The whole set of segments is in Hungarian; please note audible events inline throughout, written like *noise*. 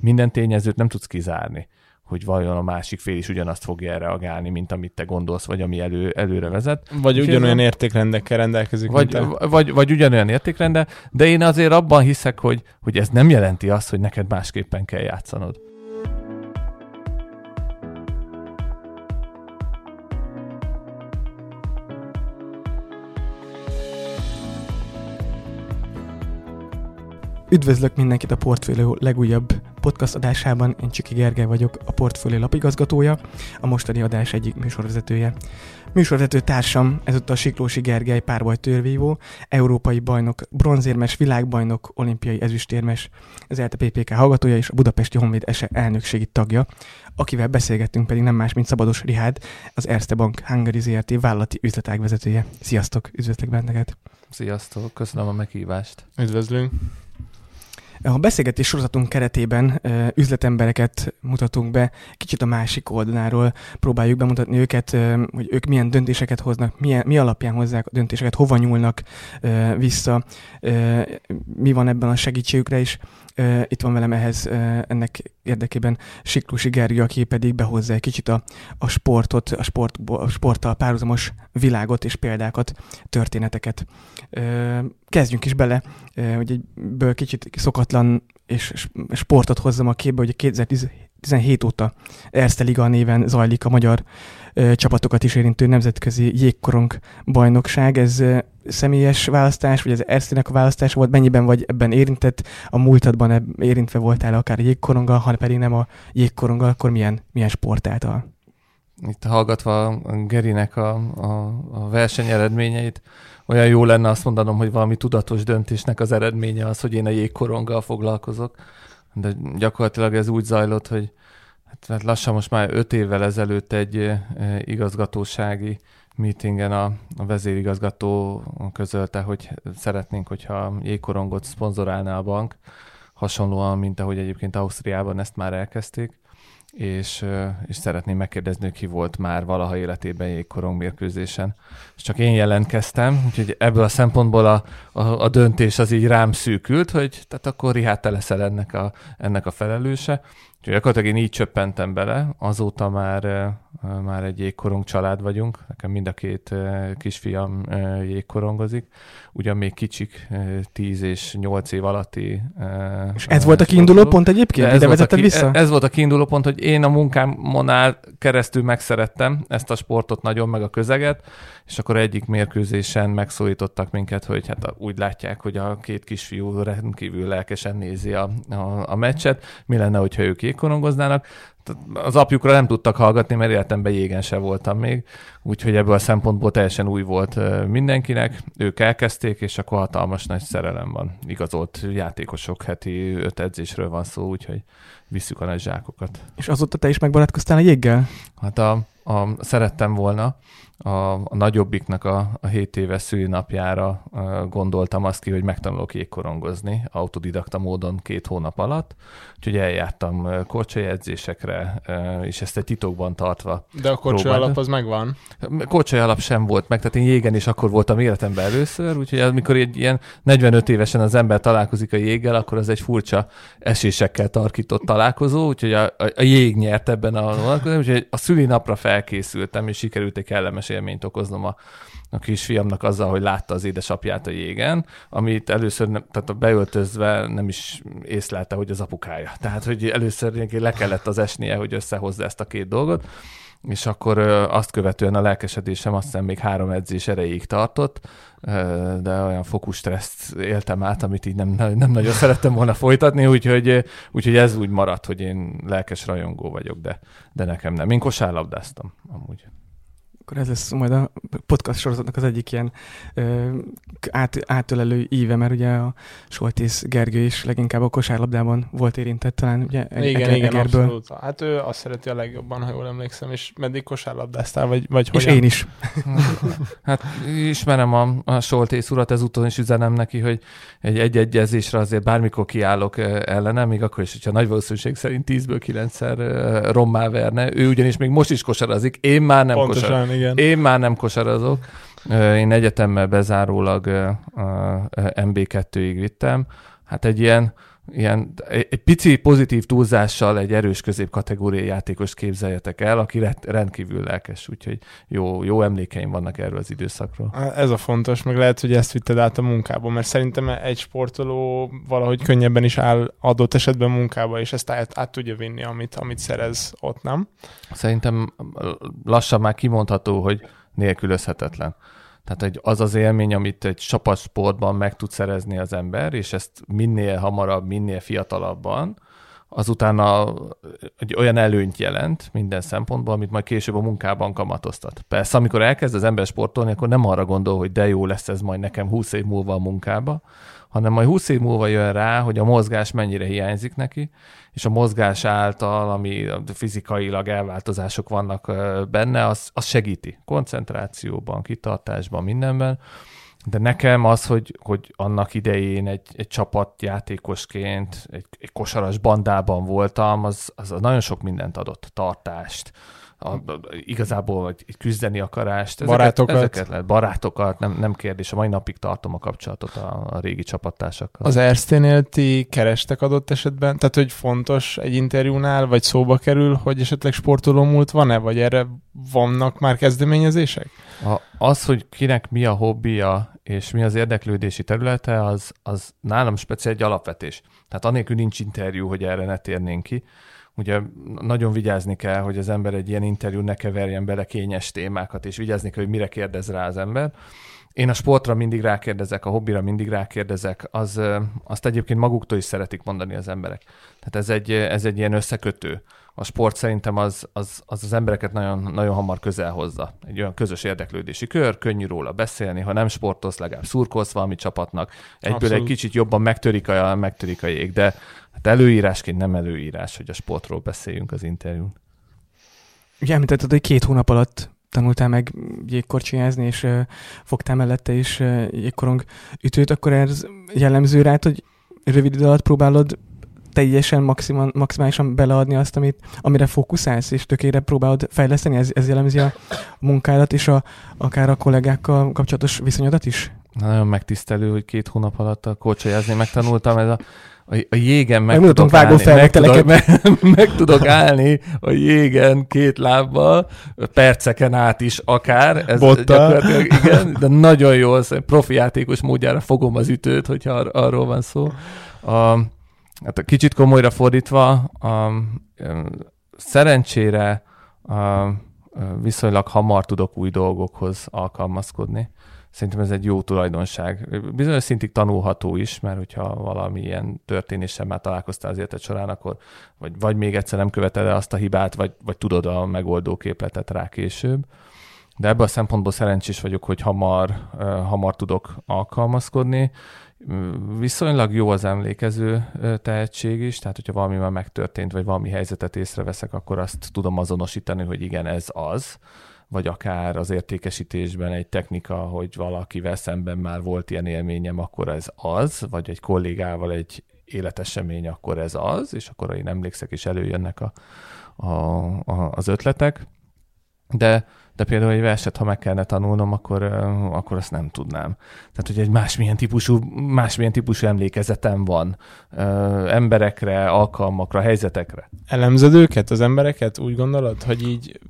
minden tényezőt nem tudsz kizárni hogy vajon a másik fél is ugyanazt fogja reagálni, mint amit te gondolsz, vagy ami elő, előre vezet. Vagy ugyanolyan értékrendekkel rendelkezik. Vagy, vagy, vagy, vagy ugyanolyan értékrende, de én azért abban hiszek, hogy, hogy ez nem jelenti azt, hogy neked másképpen kell játszanod. Üdvözlök mindenkit a Portfólió legújabb podcast adásában. Én Csiki Gergely vagyok, a Portfólió lapigazgatója, a mostani adás egyik műsorvezetője. Műsorvezető társam ezúttal Siklósi Gergely párbaj törvívó, európai bajnok, bronzérmes, világbajnok, olimpiai ezüstérmes, az ELTE PPK hallgatója és a Budapesti Honvéd ESE elnökségi tagja, akivel beszélgettünk pedig nem más, mint Szabados Rihád, az Erste Bank Hungary ZRT vállalati üzletágvezetője. Sziasztok, üdvözlök benneket! Sziasztok, köszönöm a meghívást! Üdvözlünk! A beszélgetés sorozatunk keretében üzletembereket mutatunk be, kicsit a másik oldaláról próbáljuk bemutatni őket, hogy ők milyen döntéseket hoznak, milyen, mi alapján hozzák a döntéseket, hova nyúlnak vissza, mi van ebben a segítségükre is. Itt van velem ehhez ennek érdekében Siklusi Gergő, aki pedig behozza egy kicsit a, a sportot, a, sport, a sporttal párhuzamos világot és példákat, történeteket. Kezdjünk is bele, hogy egyből kicsit szokatlan és sportot hozzam a képbe, hogy 2017 óta Erste Liga néven zajlik a magyar csapatokat is érintő nemzetközi jégkorong bajnokság. Ez személyes választás, vagy az Ersztének a választás volt, mennyiben vagy ebben érintett, a múltadban érintve voltál akár jégkoronggal, ha pedig nem a jégkoronggal, akkor milyen, milyen sportáltal? Itt hallgatva Gerinek a, a, a verseny eredményeit, olyan jó lenne azt mondanom, hogy valami tudatos döntésnek az eredménye az, hogy én a jégkoronggal foglalkozok, de gyakorlatilag ez úgy zajlott, hogy hát lassan most már öt évvel ezelőtt egy igazgatósági meetingen a, a vezérigazgató közölte, hogy szeretnénk, hogyha jégkorongot szponzorálná a bank, hasonlóan, mint ahogy egyébként Ausztriában ezt már elkezdték, és, és szeretném megkérdezni, ki volt már valaha életében jégkorong mérkőzésen. És csak én jelentkeztem, úgyhogy ebből a szempontból a, a, a döntés az így rám szűkült, hogy tehát akkor Rihát te leszel ennek a, ennek a felelőse. Úgyhogy gyakorlatilag én így csöppentem bele, azóta már, már egy jégkorong család vagyunk, nekem mind a két kisfiam jégkorongozik, ugyan még kicsik, 10 és 8 év alatti. És ez volt a kiinduló pont egyébként? Ez volt, a ki, vissza? ez volt a kiinduló pont, hogy én a munkámon keresztül megszerettem ezt a sportot nagyon, meg a közeget, és akkor egyik mérkőzésen megszólítottak minket, hogy hát úgy látják, hogy a két kisfiú rendkívül lelkesen nézi a, a, a meccset, mi lenne, hogyha ők jégkorongoznának. Az apjukra nem tudtak hallgatni, mert életemben jégen se voltam még, úgyhogy ebből a szempontból teljesen új volt mindenkinek. Ők elkezdték, és akkor hatalmas nagy szerelem van. Igazolt játékosok heti öt edzésről van szó, úgyhogy visszük a nagy zsákokat. És azóta te is megbarátkoztál a jéggel? Hát a, a, szerettem volna, a, a nagyobbiknak a, a 7 éves szülinapjára gondoltam azt ki, hogy megtanulok jégkorongozni autodidakta módon két hónap alatt, úgyhogy eljártam korcsai edzésekre, és ezt egy titokban tartva. De a korcsai alap az megvan? Korcsai alap sem volt meg, tehát én jégen is akkor voltam életemben először, úgyhogy amikor egy ilyen 45 évesen az ember találkozik a jéggel, akkor az egy furcsa esésekkel tarkított találkozó, úgyhogy a, a, a jég nyert ebben a úgyhogy a szülinapra felkészültem, és sikerült egy kellemes élményt okoznom a, a kisfiamnak azzal, hogy látta az édesapját a jégen, amit először, nem, tehát beöltözve nem is észlelte, hogy az apukája. Tehát, hogy először le kellett az esnie, hogy összehozza ezt a két dolgot, és akkor azt követően a lelkesedésem azt hiszem még három edzés erejéig tartott, de olyan fokú stresszt éltem át, amit így nem, nem nagyon szerettem volna folytatni, úgyhogy, úgyhogy ez úgy maradt, hogy én lelkes rajongó vagyok, de, de nekem nem. Én kosárlabdáztam amúgy akkor ez lesz majd a podcast sorozatnak az egyik ilyen ö, át, átölelő íve, mert ugye a Soltész Gergő is leginkább a kosárlabdában volt érintett talán, ugye Igen, igen, Egerből. abszolút. Hát ő azt szereti a legjobban, ha jól emlékszem, és meddig kosárlabdáztál, vagy, vagy És én is. *laughs* hát ismerem a, a Soltész urat, ezúton is üzenem neki, hogy egy egy-egyezésre azért bármikor kiállok ellenem, még akkor is, hogyha nagy valószínűség szerint 10-ből 9-szer rommá verne. Ő ugyanis még most is kosarazik, én már nem Pontosan, igen. Én már nem kosarazok. Én egyetemmel bezárólag MB2-ig vittem. Hát egy ilyen ilyen, egy pici pozitív túlzással egy erős középkategóriai játékost képzeljetek el, aki rendkívül lelkes, úgyhogy jó, jó emlékeim vannak erről az időszakról. Ez a fontos, meg lehet, hogy ezt vitted át a munkába, mert szerintem egy sportoló valahogy könnyebben is áll adott esetben munkába, és ezt át, át tudja vinni, amit, amit szerez ott, nem? Szerintem lassan már kimondható, hogy nélkülözhetetlen. Tehát egy, az az élmény, amit egy csapatsportban meg tud szerezni az ember, és ezt minél hamarabb, minél fiatalabban, azután egy olyan előnyt jelent minden szempontból, amit majd később a munkában kamatoztat. Persze, amikor elkezd az ember sportolni, akkor nem arra gondol, hogy de jó lesz ez majd nekem 20 év múlva a munkába, hanem majd 20 év múlva jön rá, hogy a mozgás mennyire hiányzik neki, és a mozgás által, ami fizikailag elváltozások vannak benne, az, az segíti koncentrációban, kitartásban, mindenben. De nekem az, hogy, hogy annak idején egy, egy csapatjátékosként, egy, egy kosaras bandában voltam, az, az nagyon sok mindent adott, tartást, a, a, igazából egy, küzdeni akarást. Ezeket, barátokat. Ezeket lehet, barátokat, nem, nem kérdés. A mai napig tartom a kapcsolatot a, a régi csapattársakkal. Az Erzténél ti kerestek adott esetben? Tehát, hogy fontos egy interjúnál, vagy szóba kerül, hogy esetleg sportoló múlt van-e, vagy erre vannak már kezdeményezések? A, az, hogy kinek mi a hobbija, és mi az érdeklődési területe, az, az nálam speciál egy alapvetés. Tehát anélkül nincs interjú, hogy erre ne térnénk ki ugye nagyon vigyázni kell, hogy az ember egy ilyen interjú ne keverjen bele kényes témákat, és vigyázni kell, hogy mire kérdez rá az ember. Én a sportra mindig rákérdezek, a hobbira mindig rákérdezek, az, azt egyébként maguktól is szeretik mondani az emberek. Tehát ez egy, ez egy ilyen összekötő. A sport szerintem az az, az, az embereket nagyon, nagyon hamar közel hozza. Egy olyan közös érdeklődési kör, könnyű róla beszélni, ha nem sportolsz, legalább szurkolsz valami csapatnak, egyből Abszolút. egy kicsit jobban megtörik a, megtörik a jég, de Hát előírásként nem előírás, hogy a sportról beszéljünk az interjún. Ugye említetted, hogy két hónap alatt tanultál meg jégkorcsolyázni, és uh, fogtál mellette is uh, jégkorong ütőt, akkor ez jellemző rád, hogy rövid idő alatt próbálod teljesen maximum, maximálisan beleadni azt, amit, amire fókuszálsz, és tökére próbálod fejleszteni? Ez, ez jellemzi a munkádat és a, akár a kollégákkal kapcsolatos viszonyodat is? Nagyon megtisztelő, hogy két hónap alatt a korcsolyázni megtanultam. Ez a a, a jégen meg meg tudok állni, meg tudok, meg, *laughs* meg tudok állni a jégen két lábbal, perceken át is akár. Ez gyakorlatilag, igen, de nagyon jó, profi játékos módjára fogom az ütőt, hogyha ar- arról van szó. A, hát a kicsit komolyra fordítva, a, szerencsére a, viszonylag hamar tudok új dolgokhoz alkalmazkodni. Szerintem ez egy jó tulajdonság. Bizonyos szintig tanulható is, mert hogyha valamilyen történéssel már találkoztál az életed során, akkor vagy, vagy még egyszer nem követed el azt a hibát, vagy, vagy tudod a megoldó képletet rá később. De ebből a szempontból szerencsés vagyok, hogy hamar, hamar tudok alkalmazkodni. Viszonylag jó az emlékező tehetség is, tehát hogyha valami már megtörtént, vagy valami helyzetet észreveszek, akkor azt tudom azonosítani, hogy igen, ez az vagy akár az értékesítésben egy technika, hogy valakivel szemben már volt ilyen élményem, akkor ez az, vagy egy kollégával egy életesemény, akkor ez az, és akkor én emlékszek, és előjönnek a, a, a, az ötletek. De de például egy verset, ha meg kellene tanulnom, akkor, akkor azt nem tudnám. Tehát, hogy egy másmilyen típusú, másmilyen típusú emlékezetem van emberekre, alkalmakra, helyzetekre. Elemzed őket, az embereket? Úgy gondolod, hogy így...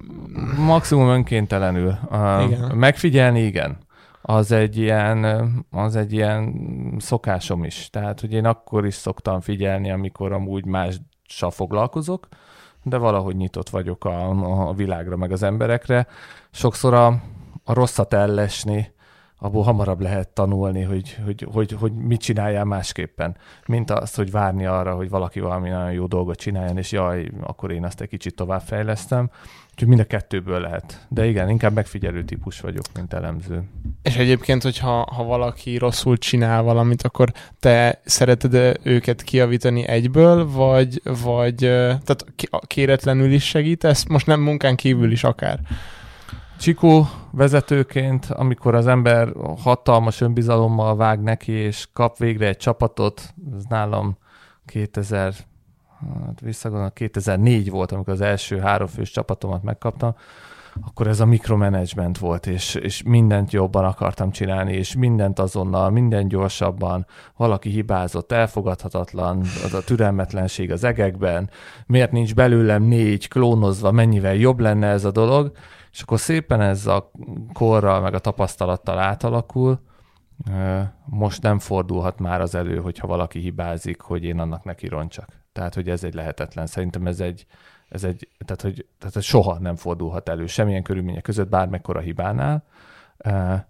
Maximum önkéntelenül. Igen. Megfigyelni, igen. Az egy, ilyen, az egy ilyen szokásom is. Tehát, hogy én akkor is szoktam figyelni, amikor amúgy mással foglalkozok, de valahogy nyitott vagyok a, a világra, meg az emberekre. Sokszor a, a rosszat ellesni, abból hamarabb lehet tanulni, hogy, hogy, hogy, hogy mit csináljál másképpen, mint azt, hogy várni arra, hogy valaki valami nagyon jó dolgot csináljon, és jaj, akkor én azt egy kicsit továbbfejlesztem. Úgyhogy mind a kettőből lehet. De igen, inkább megfigyelő típus vagyok, mint elemző. És egyébként, hogyha ha valaki rosszul csinál valamit, akkor te szereted őket kiavítani egyből, vagy, vagy tehát kéretlenül is segítesz? Most nem munkán kívül is akár. Csikó vezetőként, amikor az ember hatalmas önbizalommal vág neki, és kap végre egy csapatot, ez nálam 2000 hát visszagondolom, 2004 volt, amikor az első háromfős csapatomat megkaptam, akkor ez a mikromanagement volt, és, és mindent jobban akartam csinálni, és mindent azonnal, minden gyorsabban, valaki hibázott, elfogadhatatlan, az a türelmetlenség az egekben, miért nincs belőlem négy klónozva, mennyivel jobb lenne ez a dolog, és akkor szépen ez a korral, meg a tapasztalattal átalakul, most nem fordulhat már az elő, hogyha valaki hibázik, hogy én annak neki roncsak. Tehát, hogy ez egy lehetetlen. Szerintem ez egy, ez egy tehát, hogy, tehát ez soha nem fordulhat elő semmilyen körülmények között, bármekkora hibánál.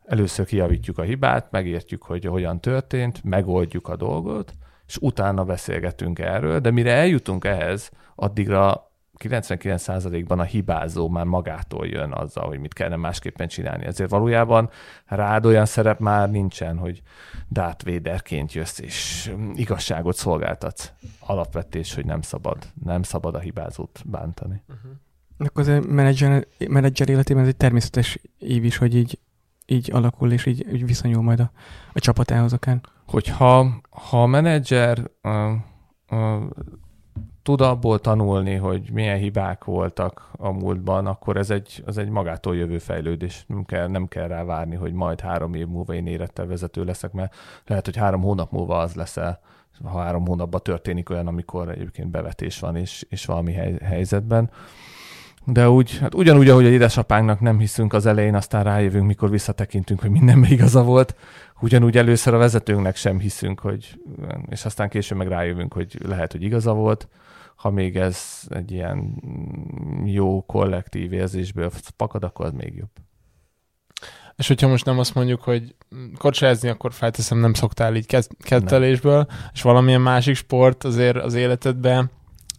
Először kijavítjuk a hibát, megértjük, hogy hogyan történt, megoldjuk a dolgot, és utána beszélgetünk erről, de mire eljutunk ehhez, addigra 99%-ban a hibázó már magától jön azzal, hogy mit kellene másképpen csinálni. Ezért valójában rád olyan szerep már nincsen, hogy Darth Vaderként jössz és igazságot szolgáltatsz. Alapvetés, hogy nem szabad, nem szabad a hibázót bántani. Uh-huh. Akkor az a menedzser, menedzser életében ez egy természetes év is, hogy így, így alakul, és így, így viszonyul majd a, a csapatához akár. Hogyha ha a menedzser uh, uh, tud abból tanulni, hogy milyen hibák voltak a múltban, akkor ez egy, az egy magától jövő fejlődés. Nem kell, nem kell rá várni, hogy majd három év múlva én érettel vezető leszek, mert lehet, hogy három hónap múlva az leszel, ha három hónapban történik olyan, amikor egyébként bevetés van és, és valami hely, helyzetben. De úgy, hát ugyanúgy, ahogy a édesapánknak nem hiszünk az elején, aztán rájövünk, mikor visszatekintünk, hogy mindenben igaza volt, ugyanúgy először a vezetőnknek sem hiszünk, hogy, és aztán később meg rájövünk, hogy lehet, hogy igaza volt ha még ez egy ilyen jó kollektív érzésből pakad, akkor az még jobb. És hogyha most nem azt mondjuk, hogy kocsázni, akkor felteszem, nem szoktál így kettelésből, nem. és valamilyen másik sport azért az életedben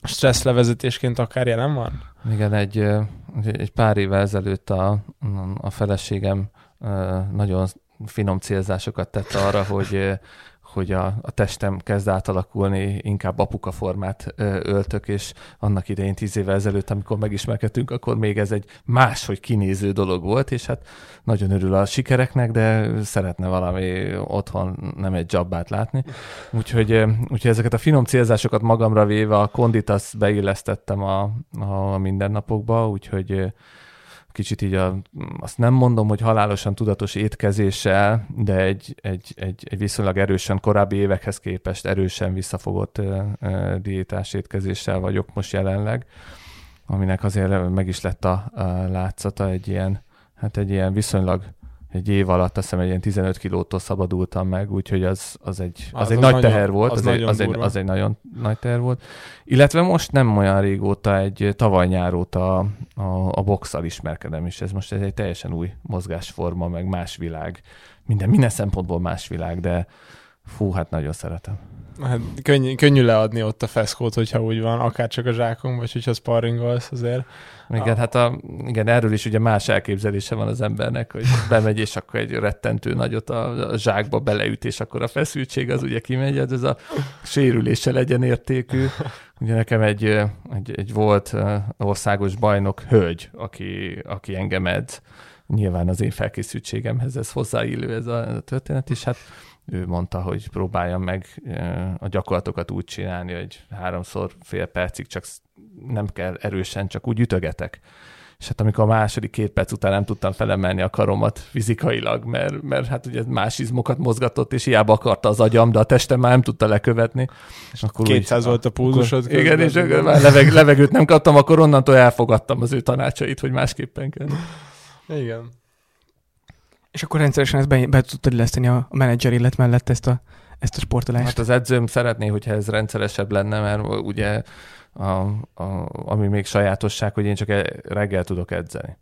stresszlevezetésként akár jelen van? Igen, egy, egy pár évvel ezelőtt a, a feleségem nagyon finom célzásokat tett arra, hogy hogy a, a testem kezd átalakulni, inkább apuka formát öltök, és annak idején tíz évvel ezelőtt, amikor megismerkedtünk, akkor még ez egy máshogy kinéző dolog volt, és hát nagyon örül a sikereknek, de szeretne valami otthon nem egy jobbát látni. Úgyhogy, úgyhogy ezeket a finom célzásokat magamra véve a kondit beillesztettem a, a mindennapokba, úgyhogy kicsit így a, azt nem mondom, hogy halálosan tudatos étkezéssel, de egy, egy, egy, egy viszonylag erősen korábbi évekhez képest erősen visszafogott diétás étkezéssel vagyok most jelenleg, aminek azért meg is lett a, a látszata egy ilyen, hát egy ilyen viszonylag egy év alatt azt hiszem egy ilyen 15 kilótól szabadultam meg, úgyhogy az, az egy, az, az egy az nagy nagyon, teher volt, az, az, egy, az, egy, az egy nagyon nagy teher volt. Illetve most nem olyan régóta, egy tavaly nyár óta a, a, a boxal ismerkedem, és ez most ez egy teljesen új mozgásforma, meg más világ. Minden, minden szempontból más világ, de fú, hát nagyon szeretem. Hát könnyű, könnyű leadni ott a feszkót, hogyha úgy van, akár csak a zsákon, vagy hogyha sparringolsz azért. Igen, a... hát a, igen, erről is ugye más elképzelése van az embernek, hogy bemegy, és akkor egy rettentő nagyot a, a zsákba beleüt, és akkor a feszültség az ugye kimegy, hát ez a sérülése legyen értékű. Ugye nekem egy, egy, egy volt országos bajnok hölgy, aki, aki engem edz. Nyilván az én felkészültségemhez ez hozzáillő ez a, ez a történet, és hát ő mondta, hogy próbáljam meg a gyakorlatokat úgy csinálni, hogy háromszor fél percig csak nem kell erősen, csak úgy ütögetek. És hát amikor a második két perc után nem tudtam felemelni a karomat fizikailag, mert, mert hát ugye más izmokat mozgatott, és hiába akarta az agyam, de a testem már nem tudta lekövetni. És akkor 200 úgy, volt a púzusod. Akkor, igen, és már leveg, levegőt nem kaptam, akkor onnantól elfogadtam az ő tanácsait, hogy másképpen kell. Igen. És akkor rendszeresen ezt be, be tudtad illeszteni a, a menedzser élet mellett ezt a, ezt a sportolást? Hát az edzőm szeretné, hogyha ez rendszeresebb lenne, mert ugye a, a, ami még sajátosság, hogy én csak e, reggel tudok edzeni.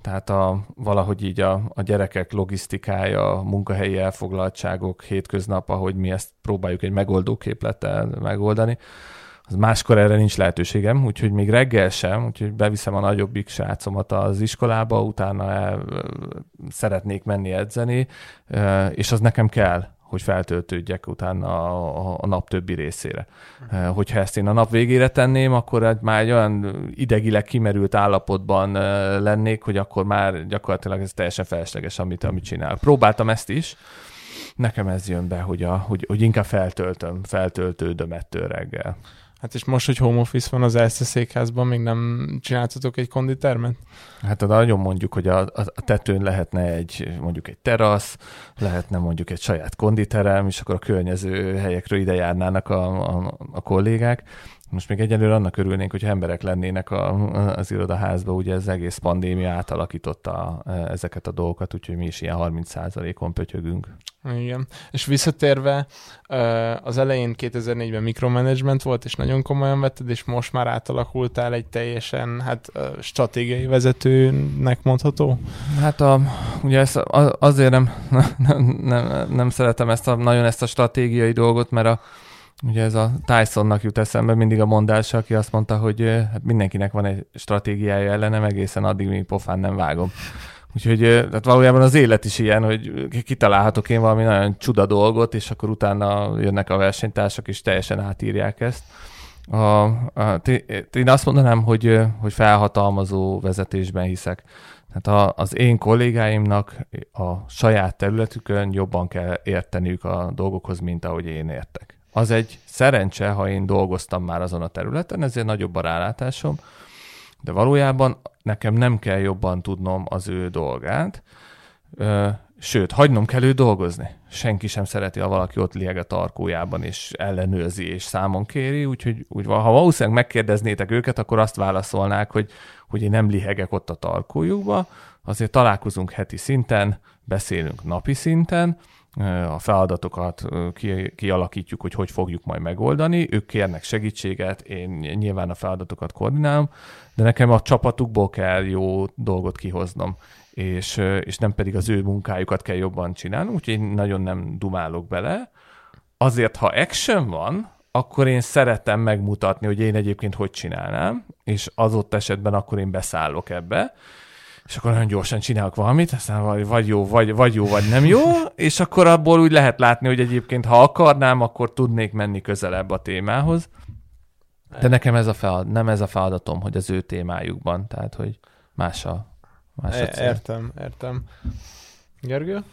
Tehát a, valahogy így a, a gyerekek logisztikája, a munkahelyi elfoglaltságok, hétköznap, ahogy mi ezt próbáljuk egy megoldó képlettel megoldani, az máskor erre nincs lehetőségem, úgyhogy még reggel sem, úgyhogy beviszem a nagyobbik srácomat az iskolába, utána szeretnék menni edzeni, és az nekem kell, hogy feltöltődjek utána a, a, a nap többi részére. Hogyha ezt én a nap végére tenném, akkor már egy olyan idegileg kimerült állapotban lennék, hogy akkor már gyakorlatilag ez teljesen felesleges, amit, amit csinál. Próbáltam ezt is, nekem ez jön be, hogy, a, hogy, hogy inkább feltöltöm, feltöltődöm ettől reggel. Hát és most, hogy home office van az Erste székházban, még nem csináltatok egy konditermet? Hát nagyon mondjuk, hogy a, a tetőn lehetne egy mondjuk egy terasz, lehetne mondjuk egy saját konditerem, és akkor a környező helyekről ide járnának a, a, a kollégák. Most még egyelőre annak örülnénk, hogy emberek lennének a, az irodaházba, ugye ez egész pandémia átalakította ezeket a dolgokat, úgyhogy mi is ilyen 30%-on pötyögünk. Igen. És visszatérve, az elején 2004-ben mikromanagement volt, és nagyon komolyan vetted, és most már átalakultál egy teljesen hát, stratégiai vezetőnek mondható? Hát a, ugye ezt azért nem, *laughs* nem, nem, nem szeretem ezt a, nagyon ezt a stratégiai dolgot, mert a, Ugye ez a Tysonnak jut eszembe mindig a mondása, aki azt mondta, hogy hát mindenkinek van egy stratégiája ellenem, egészen addig, míg pofán nem vágom. Úgyhogy tehát valójában az élet is ilyen, hogy kitalálhatok én valami nagyon csuda dolgot, és akkor utána jönnek a versenytársak, és teljesen átírják ezt. A, a, én azt mondanám, hogy, hogy felhatalmazó vezetésben hiszek. Tehát a, az én kollégáimnak a saját területükön jobban kell érteniük a dolgokhoz, mint ahogy én értek az egy szerencse, ha én dolgoztam már azon a területen, ezért nagyobb a rálátásom, de valójában nekem nem kell jobban tudnom az ő dolgát, sőt, hagynom kell ő dolgozni. Senki sem szereti, ha valaki ott lieg a tarkójában, és ellenőrzi, és számon kéri, úgyhogy úgy, ha valószínűleg megkérdeznétek őket, akkor azt válaszolnák, hogy, hogy én nem lihegek ott a tarkójukba, azért találkozunk heti szinten, beszélünk napi szinten, a feladatokat kialakítjuk, hogy hogy fogjuk majd megoldani. Ők kérnek segítséget, én nyilván a feladatokat koordinálom, de nekem a csapatukból kell jó dolgot kihoznom, és, és nem pedig az ő munkájukat kell jobban csinálni, úgyhogy én nagyon nem dumálok bele. Azért, ha action van, akkor én szeretem megmutatni, hogy én egyébként hogy csinálnám, és az ott esetben akkor én beszállok ebbe, és akkor nagyon gyorsan csinálok valamit, aztán vagy, vagy jó, vagy, vagy jó, vagy nem jó, és akkor abból úgy lehet látni, hogy egyébként ha akarnám, akkor tudnék menni közelebb a témához. De nekem ez a feladat, nem ez a feladatom, hogy az ő témájukban, tehát hogy más a, más a cél. Értem, értem. Gergő?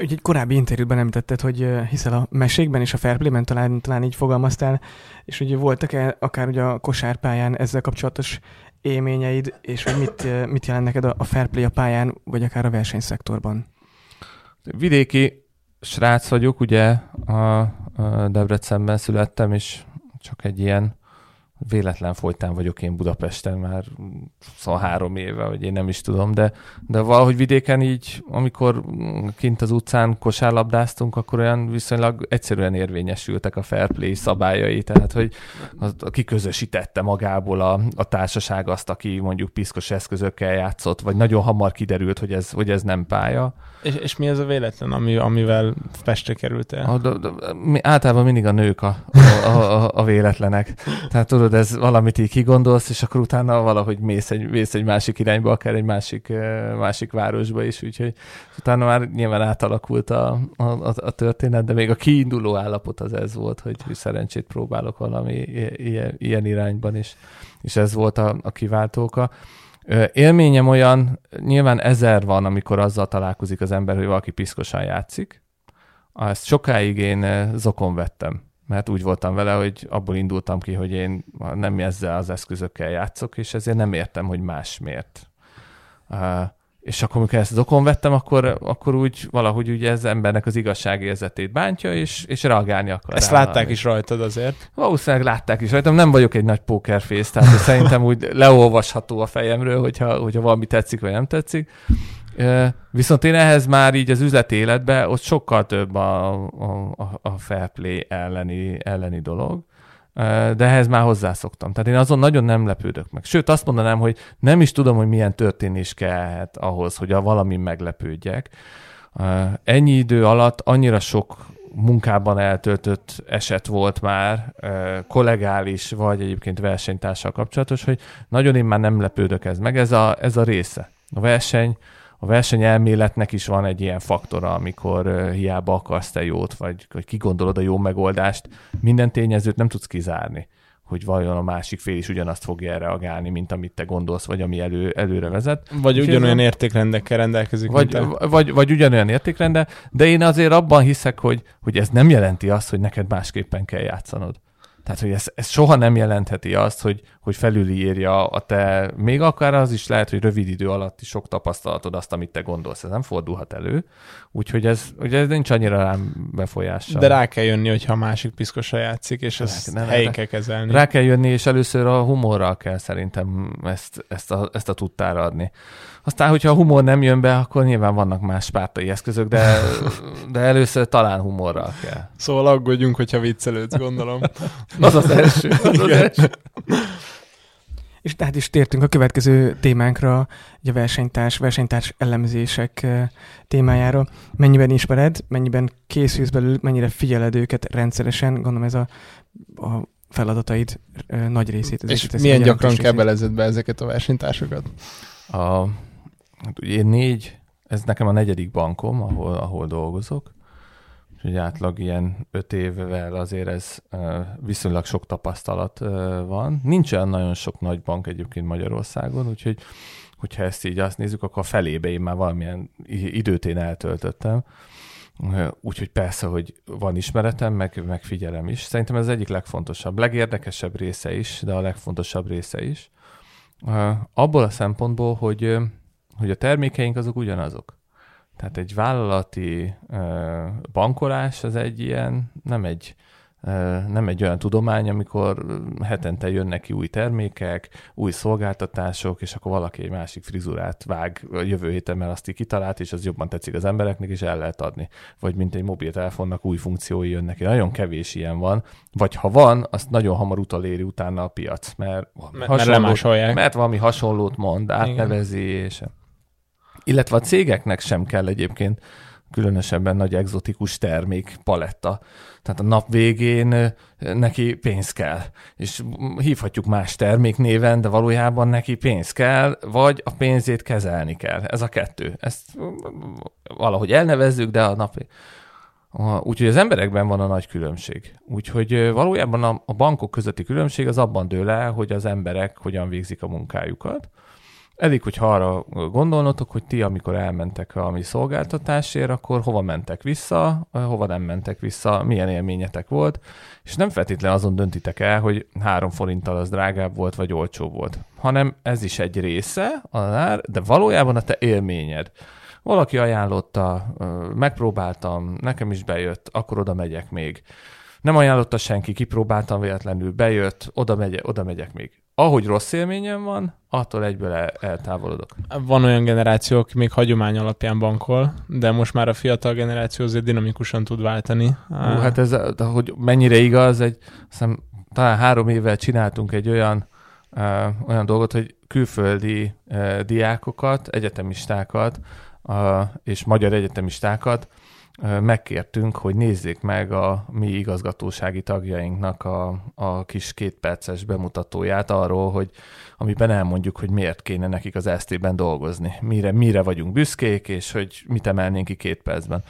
Úgy egy korábbi interjúban említetted, hogy hiszel a mesékben és a fairplay talán, talán így fogalmaztál, és hogy voltak-e akár ugye a kosárpályán ezzel kapcsolatos élményeid, és hogy mit, mit jelent neked a, fair play a pályán, vagy akár a versenyszektorban? Vidéki srác vagyok, ugye a Debrecenben születtem, és csak egy ilyen véletlen folytán vagyok én Budapesten már szóval három éve, vagy én nem is tudom, de, de valahogy vidéken így, amikor kint az utcán kosárlabdáztunk, akkor olyan viszonylag egyszerűen érvényesültek a fair play szabályai, tehát hogy az, aki közösítette magából a, a társaság azt, aki mondjuk piszkos eszközökkel játszott, vagy nagyon hamar kiderült, hogy ez, hogy ez nem pálya. És, és mi ez a véletlen, ami, amivel Pestre kerültél? A, de, mi, általában mindig a nők a, a, a, a véletlenek. Tehát tudod, ez valamit így kigondolsz, és akkor utána valahogy mész egy, mész egy másik irányba, akár egy másik, másik városba is, úgyhogy utána már nyilván átalakult a, a, a történet, de még a kiinduló állapot az ez volt, hogy szerencsét próbálok valami ilyen, ilyen irányban is, és ez volt a, a kiváltóka. Élményem olyan, nyilván ezer van, amikor azzal találkozik az ember, hogy valaki piszkosan játszik. Ezt sokáig én zokon vettem, mert úgy voltam vele, hogy abból indultam ki, hogy én nem ezzel az eszközökkel játszok, és ezért nem értem, hogy más miért. És akkor, amikor ezt okon vettem, akkor, akkor úgy valahogy ugye ez embernek az igazságérzetét bántja, és, és reagálni akar. Ezt rá, látták is rajtad azért? Valószínűleg látták is rajtam. Nem vagyok egy nagy pokerfész, tehát szerintem úgy leolvasható a fejemről, hogyha, hogyha valami tetszik, vagy nem tetszik. Viszont én ehhez már így az üzleti életben ott sokkal több a, a, a fair play elleni, elleni dolog de ehhez már hozzászoktam. Tehát én azon nagyon nem lepődök meg. Sőt, azt mondanám, hogy nem is tudom, hogy milyen történés kellhet ahhoz, hogy a valami meglepődjek. Ennyi idő alatt annyira sok munkában eltöltött eset volt már, kollegális, vagy egyébként versenytársal kapcsolatos, hogy nagyon én már nem lepődök ez meg. Ez a, ez a része. A verseny, a versenyelméletnek is van egy ilyen faktora, amikor hiába akarsz te jót, vagy hogy kigondolod a jó megoldást, minden tényezőt nem tudsz kizárni hogy vajon a másik fél is ugyanazt fogja reagálni, mint amit te gondolsz, vagy ami elő, előre vezet. Vagy És ugyanolyan értékrendekkel rendelkezik. Vagy, vagy, vagy, vagy ugyanolyan értékrende, de én azért abban hiszek, hogy, hogy ez nem jelenti azt, hogy neked másképpen kell játszanod. Tehát, hogy ez, ez soha nem jelentheti azt, hogy, hogy felülírja a te, még akár az is lehet, hogy rövid idő alatt is sok tapasztalatod azt, amit te gondolsz. Ez nem fordulhat elő. Úgyhogy ez, ugye ez nincs annyira rám befolyással. De rá kell jönni, hogyha a másik piszkosra játszik, és ezt ne, ne. kell kezelni. Rá kell jönni, és először a humorral kell szerintem ezt, ezt, a, ezt a tudtára adni. Aztán, hogyha a humor nem jön be, akkor nyilván vannak más pártai eszközök, de, *laughs* de először talán humorral kell. Szóval aggódjunk, hogyha viccelődsz, gondolom. *laughs* Az az első. Az az első. És tehát is tértünk a következő témánkra, ugye a versenytárs, versenytárs elemzések eh, témájára. Mennyiben ismered, mennyiben készülsz belőlük, mennyire figyeled őket rendszeresen, gondolom ez a, a feladataid eh, nagy részét. ez és milyen gyakran kebelezed be ezeket a versenytársakat? A, hát ugye én négy, ez nekem a negyedik bankom, ahol, ahol dolgozok. Úgyhogy átlag ilyen öt évvel azért ez viszonylag sok tapasztalat van. Nincs olyan nagyon sok nagy bank egyébként Magyarországon, úgyhogy hogyha ezt így azt nézzük, akkor a felébe én már valamilyen időt én eltöltöttem. Úgyhogy persze, hogy van ismeretem, meg, meg figyelem is. Szerintem ez az egyik legfontosabb, legérdekesebb része is, de a legfontosabb része is. Abból a szempontból, hogy, hogy a termékeink azok ugyanazok. Tehát egy vállalati bankolás az egy ilyen, nem egy, nem egy olyan tudomány, amikor hetente jönnek ki új termékek, új szolgáltatások, és akkor valaki egy másik frizurát vág a jövő héten, mert azt így kitalált, és az jobban tetszik az embereknek, és el lehet adni. Vagy mint egy mobiltelefonnak új funkciói jönnek ki. Nagyon kevés ilyen van. Vagy ha van, azt nagyon hamar utaléri utána a piac, mert, Mert, mert lemásolják. mert valami hasonlót mond, átnevezi, és illetve a cégeknek sem kell egyébként különösebben nagy egzotikus termék paletta. Tehát a nap végén neki pénz kell. És hívhatjuk más terméknéven, de valójában neki pénz kell, vagy a pénzét kezelni kell. Ez a kettő. Ezt valahogy elnevezzük, de a nap Úgyhogy az emberekben van a nagy különbség. Úgyhogy valójában a bankok közötti különbség az abban dől el, hogy az emberek hogyan végzik a munkájukat. Elég, hogyha arra gondolnotok, hogy ti, amikor elmentek a mi szolgáltatásért, akkor hova mentek vissza, hova nem mentek vissza, milyen élményetek volt, és nem feltétlenül azon döntitek el, hogy három forinttal az drágább volt, vagy olcsó volt, hanem ez is egy része, ár, de valójában a te élményed. Valaki ajánlotta, ö, megpróbáltam, nekem is bejött, akkor oda megyek még. Nem ajánlotta senki, kipróbáltam véletlenül, bejött, oda, megy, oda megyek még. Ahogy rossz élményem van, attól egyből el, eltávolodok. Van olyan generáció, aki még hagyomány alapján bankol, de most már a fiatal generáció azért dinamikusan tud váltani. Hú, hát ez, hogy mennyire igaz, egy, hiszem, talán három évvel csináltunk egy olyan, uh, olyan dolgot, hogy külföldi uh, diákokat, egyetemistákat uh, és magyar egyetemistákat megkértünk, hogy nézzék meg a mi igazgatósági tagjainknak a, a kis kétperces bemutatóját arról, hogy amiben elmondjuk, hogy miért kéne nekik az ST-ben dolgozni, mire, mire vagyunk büszkék, és hogy mit emelnénk ki két percben.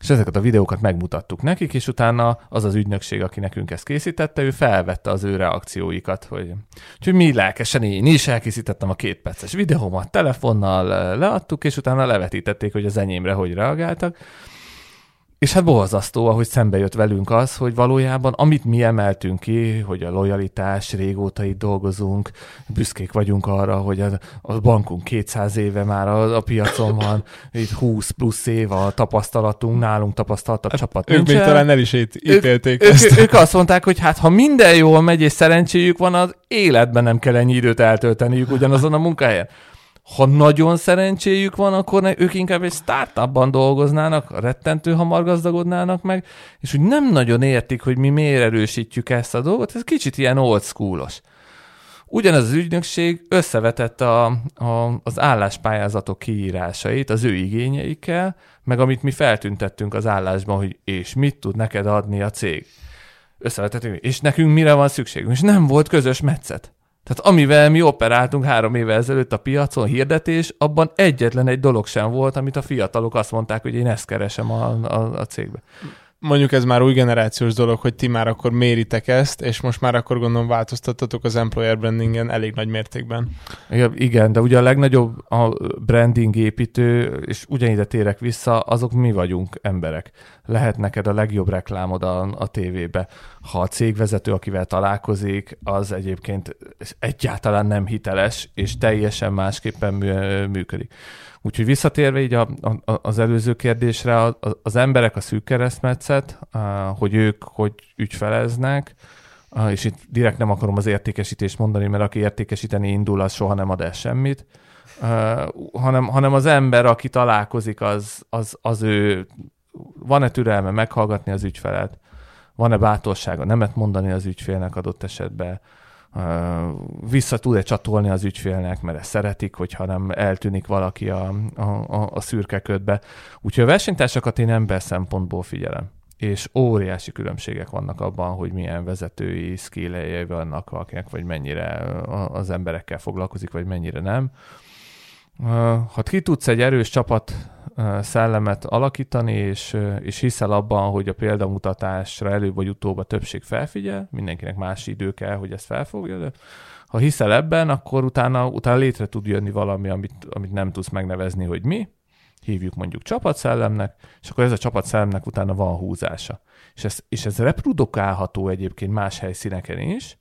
És ezeket a videókat megmutattuk nekik, és utána az az ügynökség, aki nekünk ezt készítette, ő felvette az ő reakcióikat, hogy úgyhogy mi lelkesen én is elkészítettem a két perces videómat, telefonnal leadtuk, és utána levetítették, hogy az enyémre hogy reagáltak. És hát borzasztó, ahogy szembe jött velünk az, hogy valójában amit mi emeltünk ki, hogy a lojalitás, régóta itt dolgozunk, büszkék vagyunk arra, hogy a, a bankunk 200 éve már a, a piacon van, itt 20 plusz év a tapasztalatunk, nálunk tapasztaltabb hát csapat Ők még nincsen. talán el is ít- ítélték ők, ezt. ők, ők azt mondták, hogy hát ha minden jól megy és szerencséjük van, az életben nem kell ennyi időt eltölteniük ugyanazon a munkahelyen. Ha nagyon szerencséjük van, akkor ne, ők inkább egy startupban dolgoznának, rettentő hamar gazdagodnának meg, és hogy nem nagyon értik, hogy mi miért erősítjük ezt a dolgot, ez kicsit ilyen old schoolos. Ugyanez az ügynökség összevetette a, a, az álláspályázatok kiírásait az ő igényeikkel, meg amit mi feltüntettünk az állásban, hogy és mit tud neked adni a cég. Összevetettünk, és nekünk mire van szükségünk, és nem volt közös metszet. Tehát amivel mi operáltunk három évvel ezelőtt a piacon, hirdetés, abban egyetlen egy dolog sem volt, amit a fiatalok azt mondták, hogy én ezt keresem a, a, a cégbe. Mondjuk ez már új generációs dolog, hogy ti már akkor méritek ezt, és most már akkor gondolom változtattatok az employer brandingen elég nagy mértékben. Igen, de ugye a legnagyobb a branding építő, és ugyanide térek vissza, azok mi vagyunk emberek. Lehet neked a legjobb reklámod a, a tévébe. Ha a cégvezető, akivel találkozik, az egyébként egyáltalán nem hiteles, és teljesen másképpen működik. Úgyhogy visszatérve így a, a, az előző kérdésre, az emberek a szűk keresztmetszet, hogy ők hogy ügyfeleznek, és itt direkt nem akarom az értékesítést mondani, mert aki értékesíteni indul, az soha nem ad el semmit, hanem, hanem az ember, aki találkozik, az, az, az ő van-e türelme meghallgatni az ügyfelet, van-e bátorsága nemet mondani az ügyfélnek adott esetben, vissza tud-e csatolni az ügyfélnek, mert ezt szeretik, hogyha nem eltűnik valaki a, a, a, szürke ködbe. Úgyhogy a versenytársakat én ember szempontból figyelem és óriási különbségek vannak abban, hogy milyen vezetői skillei vannak valakinek, vagy mennyire az emberekkel foglalkozik, vagy mennyire nem. Ha ki tudsz egy erős csapat szellemet alakítani, és, és hiszel abban, hogy a példamutatásra előbb vagy utóbb a többség felfigyel, mindenkinek más idő kell, hogy ezt felfogja, de ha hiszel ebben, akkor utána, utána létre tud jönni valami, amit, amit nem tudsz megnevezni, hogy mi, hívjuk mondjuk csapatszellemnek, és akkor ez a csapatszellemnek utána van húzása. És ez, és ez reprodukálható egyébként más helyszíneken is,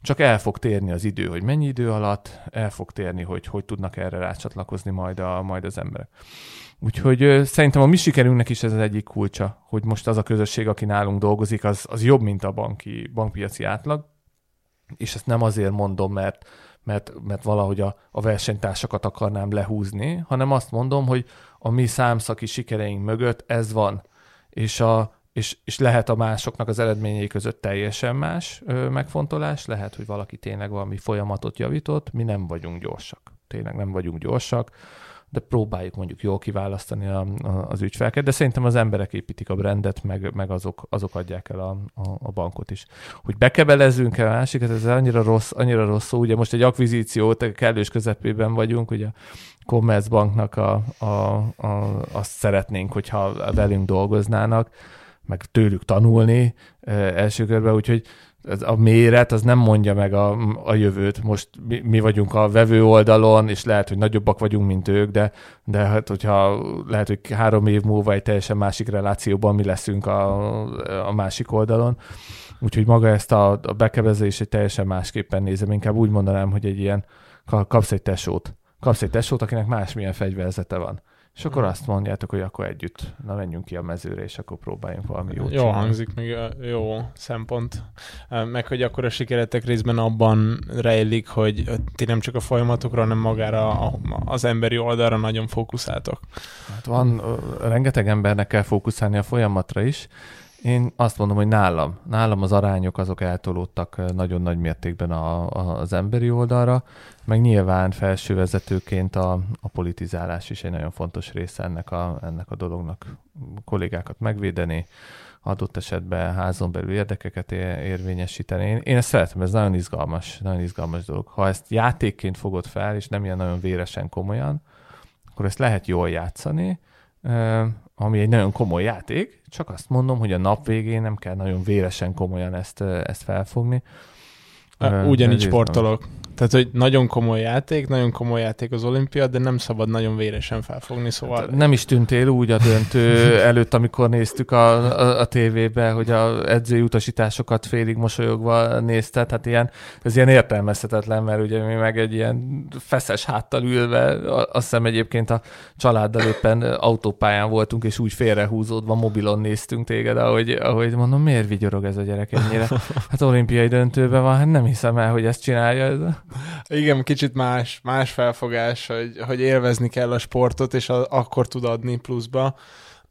csak el fog térni az idő, hogy mennyi idő alatt, el fog térni, hogy hogy tudnak erre rácsatlakozni majd, a, majd az emberek. Úgyhogy szerintem a mi sikerünknek is ez az egyik kulcsa, hogy most az a közösség, aki nálunk dolgozik, az, az jobb, mint a banki, bankpiaci átlag, és ezt nem azért mondom, mert, mert, mert valahogy a, a versenytársakat akarnám lehúzni, hanem azt mondom, hogy a mi számszaki sikereink mögött ez van, és a, és, és lehet a másoknak az eredményei között teljesen más ö, megfontolás, lehet, hogy valaki tényleg valami folyamatot javított, mi nem vagyunk gyorsak. Tényleg nem vagyunk gyorsak, de próbáljuk mondjuk jól kiválasztani a, a, az ügyfeleket, de szerintem az emberek építik a brandet, meg, meg azok, azok adják el a, a, a bankot is. Hogy bekebelezzünk el a másikat, ez annyira rossz, annyira rossz. Ugye most egy akvizíciót kellős közepében vagyunk, ugye Commerzbanknak a, a, a, azt szeretnénk, hogyha velünk dolgoznának, meg tőlük tanulni első körben, úgyhogy a méret az nem mondja meg a, a jövőt. Most mi, mi vagyunk a vevő oldalon, és lehet, hogy nagyobbak vagyunk, mint ők, de, de hát, hogyha lehet, hogy három év múlva egy teljesen másik relációban mi leszünk a, a másik oldalon. Úgyhogy maga ezt a, a bekebezést egy teljesen másképpen nézem. Inkább úgy mondanám, hogy egy ilyen kapsz egy tesót. Kapsz egy tesót, akinek másmilyen fegyverzete van és akkor azt mondjátok, hogy akkor együtt, na menjünk ki a mezőre, és akkor próbáljunk valami jót Jó csinálni. hangzik, meg jó szempont. Meg hogy akkor a sikeretek részben abban rejlik, hogy ti nem csak a folyamatokra, hanem magára az emberi oldalra nagyon fókuszáltok. Hát van, rengeteg embernek kell fókuszálni a folyamatra is, én azt mondom, hogy nálam, nálam az arányok azok eltolódtak nagyon nagy mértékben a, a, az emberi oldalra, meg nyilván felsővezetőként a, a politizálás is egy nagyon fontos része ennek a, ennek a dolognak. Kollégákat megvédeni, adott esetben házon belül érdekeket érvényesíteni. Én, én ezt szeretem, ez nagyon izgalmas, nagyon izgalmas dolog. Ha ezt játékként fogod fel, és nem ilyen nagyon véresen komolyan, akkor ezt lehet jól játszani, ami egy nagyon komoly játék, csak azt mondom, hogy a nap végén nem kell nagyon véresen komolyan ezt, ezt felfogni. Ugyanígy sportolok. Tehát, hogy nagyon komoly játék, nagyon komoly játék az olimpia, de nem szabad nagyon véresen felfogni, szóval... Hát nem is tűntél úgy a döntő *laughs* előtt, amikor néztük a, a, a tévébe, hogy a edzői utasításokat félig mosolyogva nézte, tehát ilyen, ez ilyen értelmezhetetlen, mert ugye mi meg egy ilyen feszes háttal ülve, azt hiszem egyébként a családdal éppen autópályán voltunk, és úgy félrehúzódva mobilon néztünk téged, ahogy, ahogy mondom, miért vigyorog ez a gyerek ennyire? *laughs* Hát olimpiai döntőben van, hát nem hiszem el, hogy ezt csinálja. Igen, kicsit más, más felfogás, hogy, hogy élvezni kell a sportot, és a, akkor tud adni pluszba.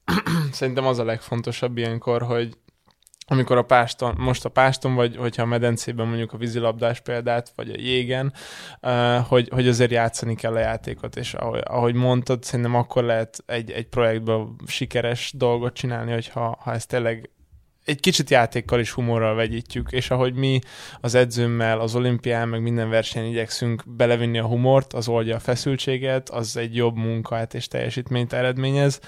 *clears throat* Szerintem az a legfontosabb ilyenkor, hogy amikor a páston, most a páston, vagy hogyha a medencében mondjuk a vízilabdás példát, vagy a jégen, uh, hogy, hogy azért játszani kell a játékot, és ahogy, ahogy mondtad, szerintem akkor lehet egy, egy projektben sikeres dolgot csinálni, hogyha ha ez tényleg egy kicsit játékkal és humorral vegyítjük, és ahogy mi az edzőmmel, az olimpián, meg minden versenyen igyekszünk belevinni a humort, az oldja a feszültséget, az egy jobb munkát és teljesítményt eredményez.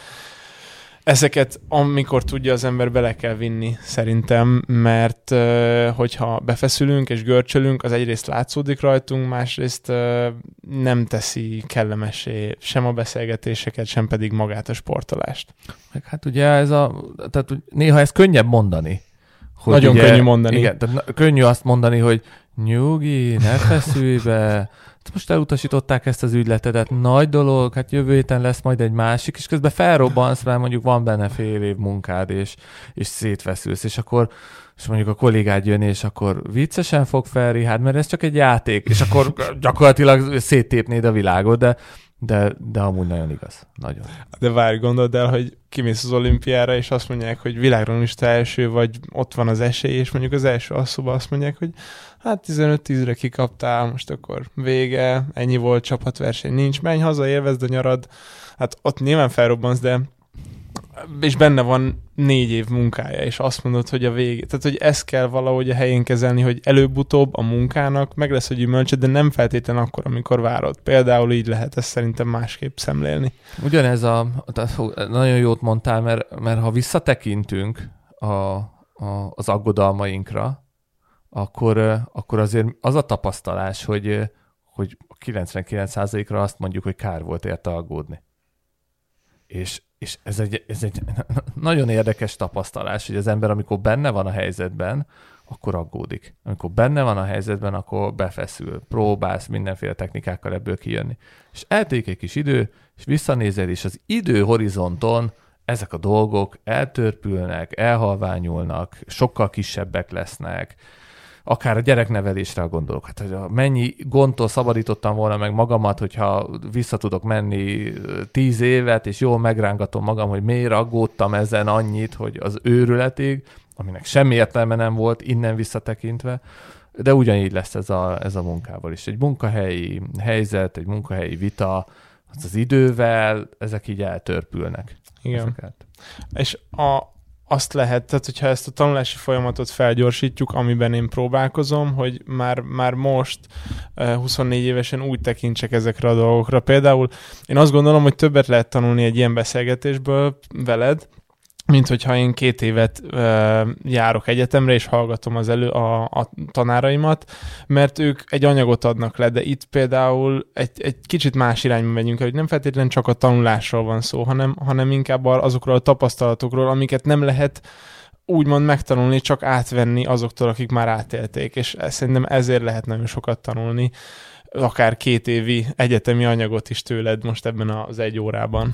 Ezeket amikor tudja az ember bele kell vinni szerintem, mert hogyha befeszülünk és görcsölünk, az egyrészt látszódik rajtunk, másrészt nem teszi kellemesé sem a beszélgetéseket, sem pedig magát a sportolást. Meg hát ugye ez a, tehát néha ez könnyebb mondani. Hogy Nagyon ugye, könnyű mondani. Igen, tehát könnyű azt mondani, hogy nyugi, ne feszülj be, most elutasították ezt az ügyletedet, nagy dolog, hát jövő héten lesz majd egy másik, és közben felrobbansz, mert mondjuk van benne fél év munkád, és, és szétveszülsz, és akkor és mondjuk a kollégád jön, és akkor viccesen fog fel, hát mert ez csak egy játék, és akkor gyakorlatilag széttépnéd a világot, de de, de amúgy nagyon igaz. Nagyon. De várj, gondold el, hogy kimész az olimpiára, és azt mondják, hogy világranglista első, vagy ott van az esély, és mondjuk az első asszóban azt mondják, hogy hát 15-10-re kikaptál, most akkor vége, ennyi volt csapatverseny, nincs, menj haza, élvezd a nyarad. Hát ott nyilván felrobbansz, de és benne van négy év munkája, és azt mondod, hogy a végé. Tehát, hogy ezt kell valahogy a helyén kezelni, hogy előbb-utóbb a munkának meg lesz a gyümölcse, de nem feltétlen akkor, amikor várod. Például így lehet ezt szerintem másképp szemlélni. Ugyanez a, nagyon jót mondtál, mert, mert ha visszatekintünk a, a, az aggodalmainkra, akkor, akkor azért az a tapasztalás, hogy, hogy 99%-ra azt mondjuk, hogy kár volt érte aggódni. És, és ez egy, ez egy *laughs* nagyon érdekes tapasztalás, hogy az ember, amikor benne van a helyzetben, akkor aggódik. Amikor benne van a helyzetben, akkor befeszül, próbálsz mindenféle technikákkal ebből kijönni. És elték egy kis idő, és visszanézel, és az idő horizonton ezek a dolgok eltörpülnek, elhalványulnak, sokkal kisebbek lesznek, akár a gyereknevelésre gondolok. Hát, hogy mennyi gondtól szabadítottam volna meg magamat, hogyha vissza tudok menni tíz évet, és jól megrángatom magam, hogy miért aggódtam ezen annyit, hogy az őrületig, aminek semmi értelme nem volt innen visszatekintve, de ugyanígy lesz ez a, ez a munkával is. Egy munkahelyi helyzet, egy munkahelyi vita, az az idővel, ezek így eltörpülnek. Igen. Ezeket. És a, azt lehet, tehát hogyha ezt a tanulási folyamatot felgyorsítjuk, amiben én próbálkozom, hogy már, már most 24 évesen úgy tekintsek ezekre a dolgokra. Például én azt gondolom, hogy többet lehet tanulni egy ilyen beszélgetésből veled, mint hogyha én két évet ö, járok egyetemre, és hallgatom az elő a, a tanáraimat, mert ők egy anyagot adnak le, de itt például egy, egy kicsit más irányba megyünk el, hogy nem feltétlenül csak a tanulásról van szó, hanem, hanem inkább azokról a tapasztalatokról, amiket nem lehet úgymond megtanulni, csak átvenni azoktól, akik már átélték, és szerintem ezért lehet nagyon sokat tanulni akár két évi egyetemi anyagot is tőled most ebben az egy órában.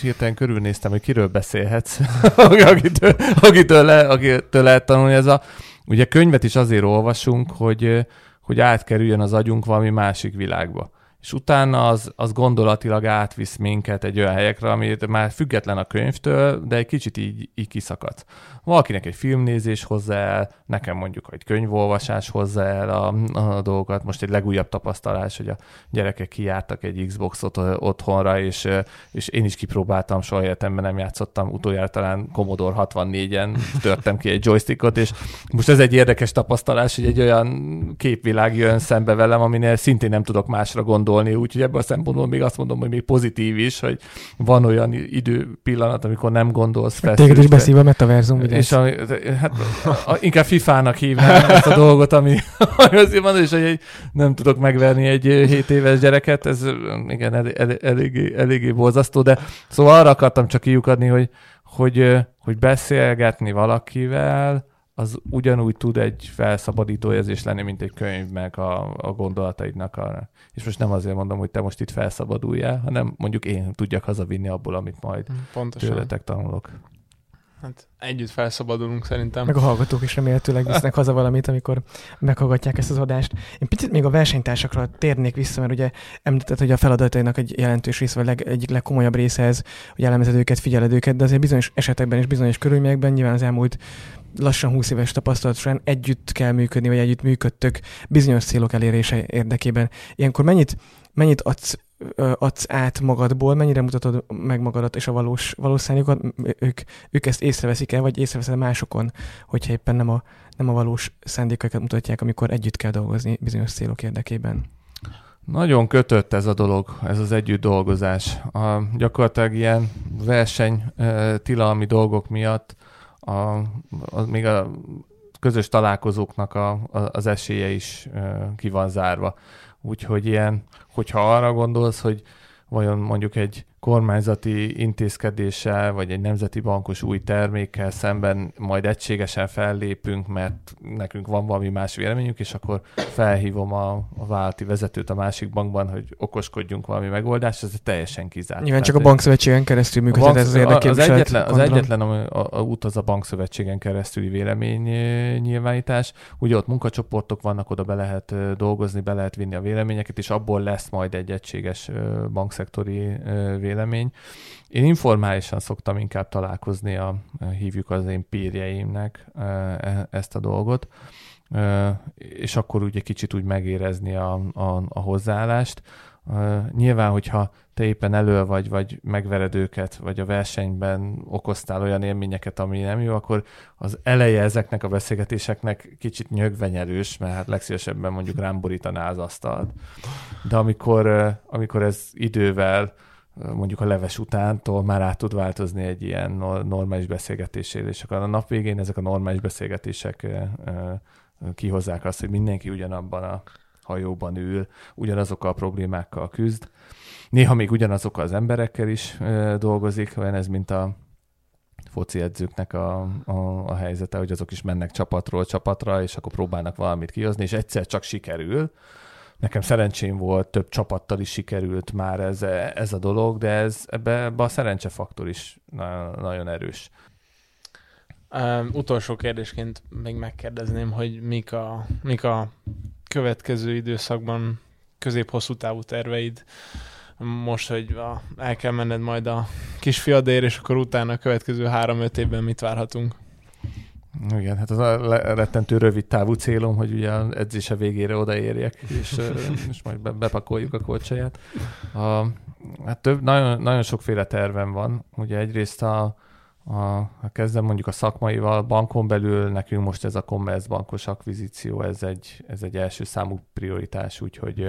Hirtelen körülnéztem, hogy kiről beszélhetsz, *laughs* akitől, akitől, le, akitől lehet tanulni. Ez a, ugye könyvet is azért olvasunk, hogy, hogy átkerüljön az agyunk valami másik világba és utána az, az gondolatilag átvisz minket egy olyan helyekre, ami már független a könyvtől, de egy kicsit így, így kiszakad. Valakinek egy filmnézés hozzá el, nekem mondjuk egy könyvolvasás hozzá el a, a dolgokat. Most egy legújabb tapasztalás, hogy a gyerekek kijártak egy Xboxot otthonra, és, és én is kipróbáltam, soha életemben nem játszottam, utoljára talán Commodore 64-en törtem ki egy joystickot, és most ez egy érdekes tapasztalás, hogy egy olyan képvilág jön szembe velem, aminél szintén nem tudok másra gondolni, úgyhogy ebből a szempontból még azt mondom, hogy még pozitív is, hogy van olyan idő pillanat, amikor nem gondolsz. Téged is beszív a metaverzum, ugye? És a, hát a, a, inkább FIFA-nak hívnám ezt a dolgot, ami, ami azért van, és hogy egy, nem tudok megverni egy 7 éves gyereket, ez igen, el, el, eléggé, eléggé borzasztó, de szóval arra akartam csak kiukadni, hogy, hogy, hogy beszélgetni valakivel, az ugyanúgy tud egy felszabadító érzés lenni, mint egy könyv, meg a, a gondolataidnak. A, és most nem azért mondom, hogy te most itt felszabaduljál, hanem mondjuk én tudjak hazavinni abból, amit majd Pontosan. tőletek tanulok. Hát együtt felszabadulunk szerintem. Meg a hallgatók is remélhetőleg visznek haza valamit, amikor meghallgatják ezt az adást. Én picit még a versenytársakra térnék vissza, mert ugye említett, hogy a feladatainak egy jelentős része, vagy leg, egyik legkomolyabb része ez, hogy elemezed őket, figyeled őket, de azért bizonyos esetekben és bizonyos körülményekben nyilván az elmúlt lassan 20 éves tapasztalat során együtt kell működni, vagy együtt működtök bizonyos célok elérése érdekében. Ilyenkor mennyit, mennyit adsz adsz át magadból, mennyire mutatod meg magadat és a valós, valós szándékokat, ők, ők ezt észreveszik el, vagy észreveszed másokon, hogyha éppen nem a, nem a valós szándékokat mutatják, amikor együtt kell dolgozni bizonyos célok érdekében. Nagyon kötött ez a dolog, ez az együtt dolgozás. A, gyakorlatilag ilyen verseny tilalmi dolgok miatt a, a, még a közös találkozóknak a, a, az esélye is ki van zárva. Úgyhogy ilyen, hogyha arra gondolsz, hogy vajon mondjuk egy kormányzati intézkedéssel, vagy egy nemzeti bankos új termékkel szemben majd egységesen fellépünk, mert nekünk van valami más véleményünk, és akkor felhívom a, a vállalati vezetőt a másik bankban, hogy okoskodjunk valami megoldást, ez teljesen kizárt. Nyilván csak a bankszövetségen keresztül működhet ez az érdeképviselet. Az egyetlen, az egyetlen a, a, a út az a bankszövetségen keresztüli vélemény nyilvánítás. Ugye ott munkacsoportok vannak, oda be lehet dolgozni, be lehet vinni a véleményeket, és abból lesz majd egy egységes bankszektori vélemény vélemény. Én informálisan szoktam inkább találkozni, a, hívjuk az én pírjeimnek e, ezt a dolgot, és akkor ugye kicsit úgy megérezni a, a, a hozzáállást. Nyilván, hogyha te éppen elő vagy, vagy megvered őket, vagy a versenyben okoztál olyan élményeket, ami nem jó, akkor az eleje ezeknek a beszélgetéseknek kicsit nyögvenyelős, mert hát legszívesebben mondjuk rám borítaná az asztalt. De amikor, amikor ez idővel mondjuk a leves utántól már át tud változni egy ilyen normális beszélgetésére, és akkor a nap végén ezek a normális beszélgetések kihozzák azt, hogy mindenki ugyanabban a hajóban ül, ugyanazokkal a problémákkal küzd. Néha még ugyanazokkal az emberekkel is dolgozik, olyan ez, mint a foci edzőknek a, a, a helyzete, hogy azok is mennek csapatról csapatra, és akkor próbálnak valamit kihozni, és egyszer csak sikerül, Nekem szerencsém volt, több csapattal is sikerült már ez, ez a dolog, de ez, ebbe, a szerencsefaktor is nagyon erős. Um, utolsó kérdésként még megkérdezném, hogy mik a, mik a következő időszakban közép-hosszú távú terveid, most, hogy a, el kell menned majd a kisfiadér, és akkor utána a következő három-öt évben mit várhatunk? Igen, hát az a rettentő rövid távú célom, hogy ugye edzése végére odaérjek, és, *laughs* és majd bepakoljuk a korcsolyát. A, hát több, nagyon, nagyon sokféle tervem van. Ugye egyrészt a, a, ha kezdem mondjuk a szakmaival, bankon belül nekünk most ez a Commerce bankos akvizíció, ez egy, ez egy első számú prioritás, úgyhogy,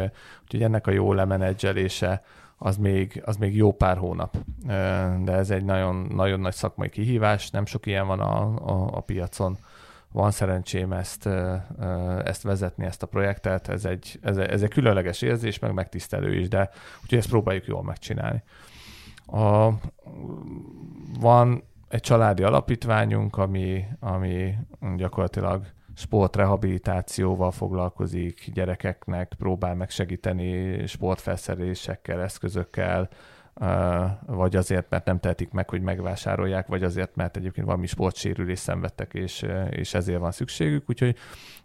úgyhogy ennek a jó lemenedzselése az még, az még jó pár hónap. De ez egy nagyon, nagyon nagy szakmai kihívás, nem sok ilyen van a, a, a piacon. Van szerencsém ezt, ezt vezetni, ezt a projektet, ez egy, ez, ez egy különleges érzés, meg megtisztelő is, de úgyhogy ezt próbáljuk jól megcsinálni. A, van egy családi alapítványunk, ami, ami gyakorlatilag sportrehabilitációval foglalkozik, gyerekeknek próbál meg segíteni sportfelszerelésekkel, eszközökkel, vagy azért, mert nem tehetik meg, hogy megvásárolják, vagy azért, mert egyébként valami sportsérülést szenvedtek, és, és ezért van szükségük. Úgyhogy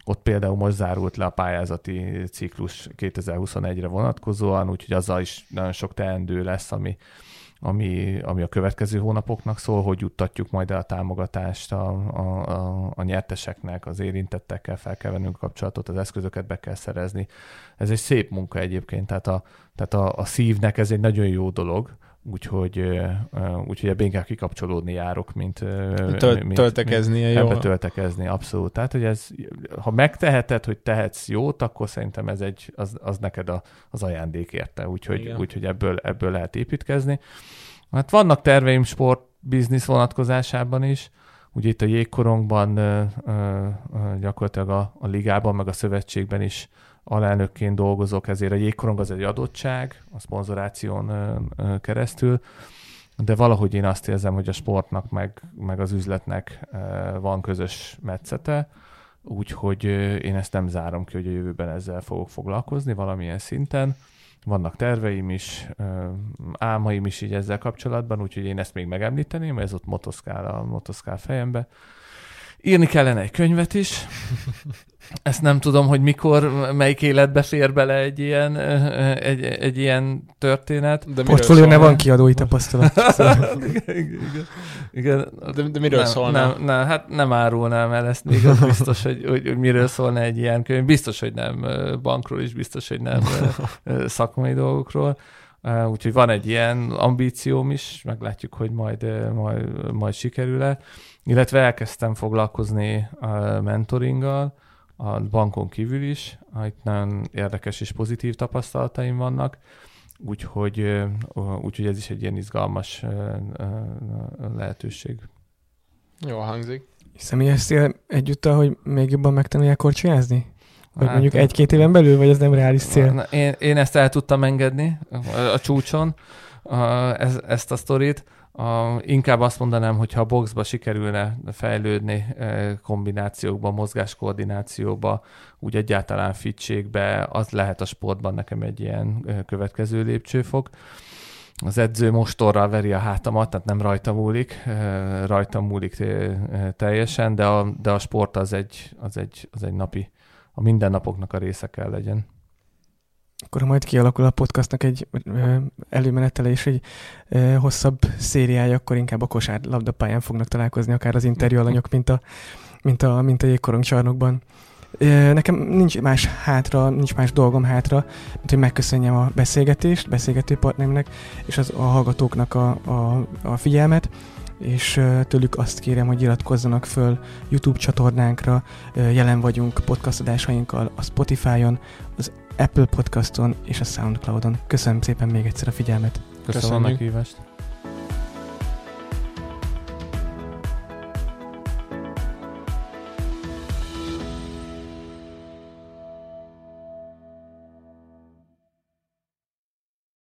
ott például most zárult le a pályázati ciklus 2021-re vonatkozóan, úgyhogy azzal is nagyon sok teendő lesz, ami, ami, ami a következő hónapoknak szól, hogy juttatjuk majd el a támogatást a, a, a, a nyerteseknek, az érintettekkel fel kell vennünk kapcsolatot, az eszközöket be kell szerezni. Ez egy szép munka egyébként, tehát a, tehát a, a szívnek ez egy nagyon jó dolog, úgyhogy, úgyhogy ebben inkább kikapcsolódni járok, mint, Töl, mint töltekezni mint, jó. Ebbe töltekezni, abszolút. Tehát, hogy ez, ha megteheted, hogy tehetsz jót, akkor szerintem ez egy, az, az neked a, az ajándék érte, úgyhogy, úgyhogy ebből, ebből lehet építkezni. Hát vannak terveim sport biznisz vonatkozásában is, ugye itt a jégkorongban gyakorlatilag a, a ligában, meg a szövetségben is alelnökként dolgozok, ezért a jégkorong az egy adottság, a szponzoráción keresztül, de valahogy én azt érzem, hogy a sportnak meg, meg az üzletnek van közös metszete, úgyhogy én ezt nem zárom ki, hogy a jövőben ezzel fogok foglalkozni valamilyen szinten. Vannak terveim is, álmaim is így ezzel kapcsolatban, úgyhogy én ezt még megemlíteném, ez ott motoszkál a motoszkál fejembe. Írni kellene egy könyvet is. Ezt nem tudom, hogy mikor, melyik életbe fér bele egy ilyen, egy, egy ilyen történet. De Portfólió ne van kiadói tapasztalat. *laughs* igen, igen. De, de miről nem, szólna? Nem, nem, hát nem árulnám el ezt még, az biztos, hogy, hogy, hogy miről szólna egy ilyen könyv. Biztos, hogy nem bankról is, biztos, hogy nem szakmai dolgokról. Úgyhogy van egy ilyen ambícióm is, meglátjuk, hogy majd, majd, majd sikerül-e illetve elkezdtem foglalkozni a mentoringgal, a bankon kívül is. Itt nagyon érdekes és pozitív tapasztalataim vannak, úgyhogy, úgyhogy ez is egy ilyen izgalmas lehetőség. Jó hangzik. Személyeztél együtt, hogy még jobban megtanulják korcsolyázni? Vagy hát, mondjuk egy-két éven belül, vagy ez nem reális cél? Én, én ezt el tudtam engedni a, a csúcson, a, ez, ezt a sztorit. A, inkább azt mondanám, hogy ha a boxba sikerülne fejlődni e, kombinációkba, mozgáskoordinációba, úgy egyáltalán fitségbe, az lehet a sportban nekem egy ilyen e, következő lépcsőfok. Az edző mostorral veri a hátamat, tehát nem rajta múlik, e, rajta múlik teljesen, de a, de a sport az egy, az, egy, az egy napi, a mindennapoknak a része kell legyen akkor majd kialakul a podcastnak egy előmenetele és egy hosszabb szériája, akkor inkább a kosár labdapályán fognak találkozni akár az interjú alanyok, mint a, mint a, mint a jégkorong nekem nincs más hátra, nincs más dolgom hátra, mint hogy megköszönjem a beszélgetést, beszélgető partnerimnek, és az, a hallgatóknak a, a, a figyelmet és tőlük azt kérem, hogy iratkozzanak föl YouTube csatornánkra, jelen vagyunk podcastadásainkkal a Spotify-on, Apple Podcaston és a Soundcloudon. Köszönöm szépen még egyszer a figyelmet. Köszönöm a meghívást.